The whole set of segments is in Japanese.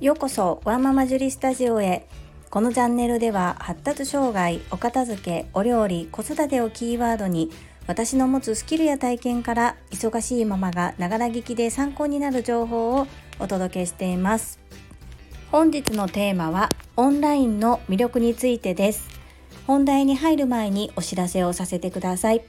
ようこそワンママジュリスタジオへ。このチャンネルでは発達障害お片付けお料理子育てをキーワードに私の持つスキルや体験から忙しいママがながら聞きで参考になる情報をお届けしています。本日のテーマはオンラインの魅力についてです。本題に入る前にお知らせをさせてください。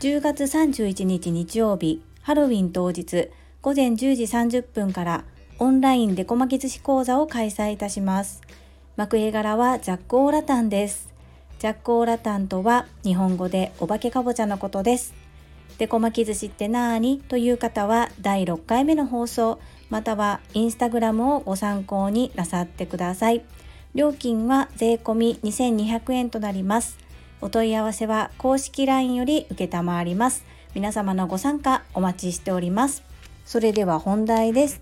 10月31日日曜日ハロウィン当日午前10時30分からオンラインデコ巻き寿司講座を開催いたします。幕絵柄はジャックオーラタンです。ジャックオーラタンとは日本語でお化けかぼちゃのことです。デコ巻き寿司ってなーにという方は第6回目の放送またはインスタグラムをご参考になさってください。料金は税込2200円となります。お問い合わせは公式 LINE より受ります。皆様のご参加お待ちしております。それでは本題です。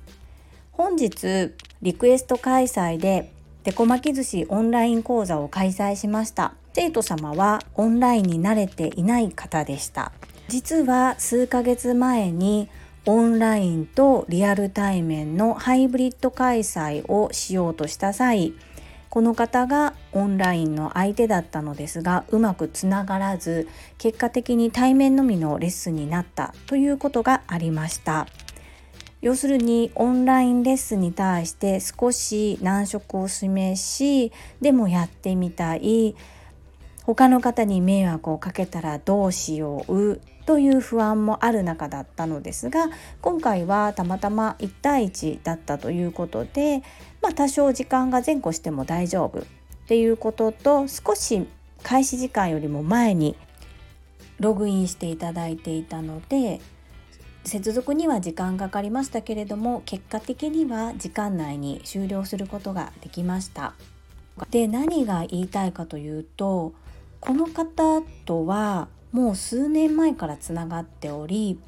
本日リクエスト開催でデコ巻き寿司オンライン講座を開催しました。生徒様はオンラインに慣れていない方でした。実は数ヶ月前にオンラインとリアル対面のハイブリッド開催をしようとした際この方がオンラインの相手だったのですがうまくつながらず結果的に対面のみのレッスンになったということがありました。要するにオンラインレッスンに対して少し難色を示しでもやってみたい。他の方に迷惑をかけたらどうしようという不安もある中だったのですが今回はたまたま1対1だったということで、まあ、多少時間が前後しても大丈夫っていうことと少し開始時間よりも前にログインしていただいていたので接続には時間がかかりましたけれども結果的には時間内に終了することができました。で何が言いたいかというとこの方とはもう数年前からつながっており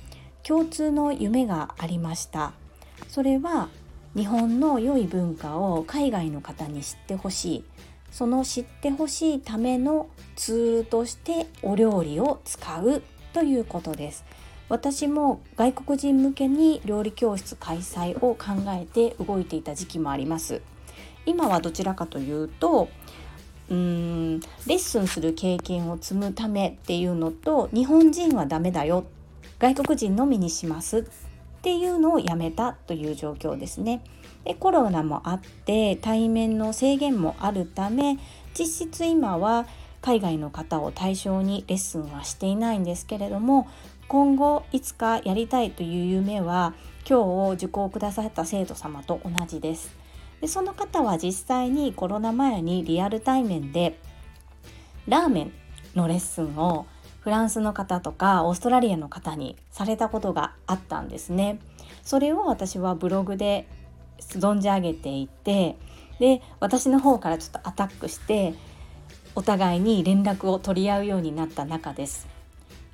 共通の夢がありました。それは日本の良い文化を海外の方に知ってほしい。その知ってほしいためのツールとしてお料理を使うということです。私も外国人向けに料理教室開催を考えて動いていた時期もあります今はどちらかというとうーんレッスンする経験を積むためっていうのと日本人はダメだよ外国人のみにしますっていうのをやめたという状況ですね。でコロナもあって対面の制限もあるため実質今は海外の方を対象にレッスンはしていないんですけれども今後いつかやりたいという夢は今日受講くださった生徒様と同じです。でその方は実際にコロナ前にリアル対面でラーメンのレッスンをフランスの方とかオーストラリアの方にされたことがあったんですね。それを私はブログで存じ上げていてで私の方からちょっとアタックしてお互いに連絡を取り合うようになった中です。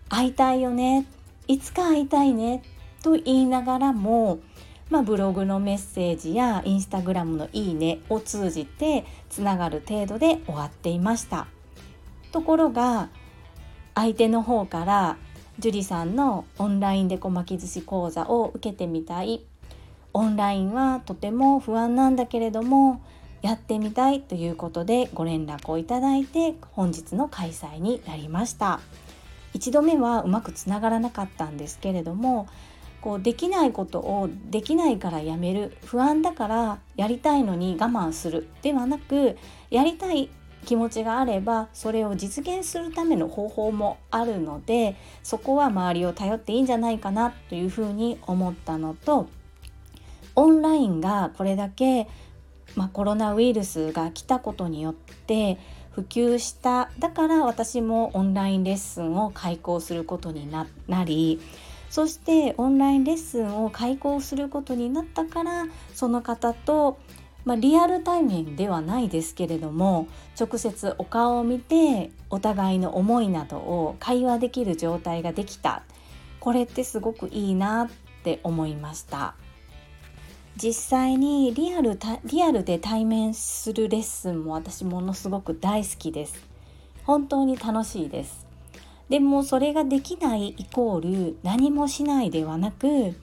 会いたいよね。いつか会いたいね。と言いながらも、まあ、ブログのメッセージやインスタグラムのいいねを通じてつながる程度で終わっていました。ところが相手の方から樹里さんのオンラインでこ巻き寿司講座を受けてみたい。オンラインはとても不安なんだけれどもやってみたいということでご連絡をいただいて本日の開催になりました。1度目はうまくつながらなかったんですけれどもこうできないことをできないからやめる。不安だからやりたいのに我慢する。ではなくやりたい気持ちがあればそれを実現するための方法もあるのでそこは周りを頼っていいんじゃないかなというふうに思ったのとオンラインがこれだけ、まあ、コロナウイルスが来たことによって普及しただから私もオンラインレッスンを開講することになりそしてオンラインレッスンを開講することになったからその方と、まあ、リアル対面ではないですけれども直接お顔を見てお互いの思いなどを会話できる状態ができたこれってすごくいいなって思いました。実際にリアルリアルで対面するレッスンも私ものすごく大好きです。本当に楽しいです。でもそれができないイコール何もしないではなく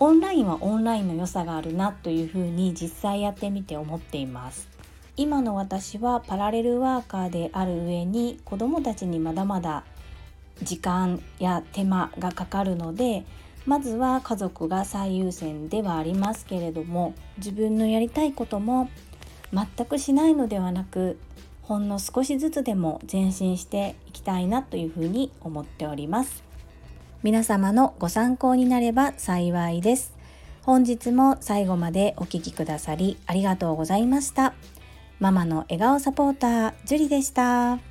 オンラインはオンラインの良さがあるなというふうに実際やってみて思っています。今の私はパラレルワーカーである上に子どもたちにまだまだ時間や手間がかかるのでまずは家族が最優先ではありますけれども自分のやりたいことも全くしないのではなくほんの少しずつでも前進していきたいなというふうに思っております。皆様のご参考になれば幸いです。本日も最後までお聴きくださりありがとうございました。ママの笑顔サポータージュリでした。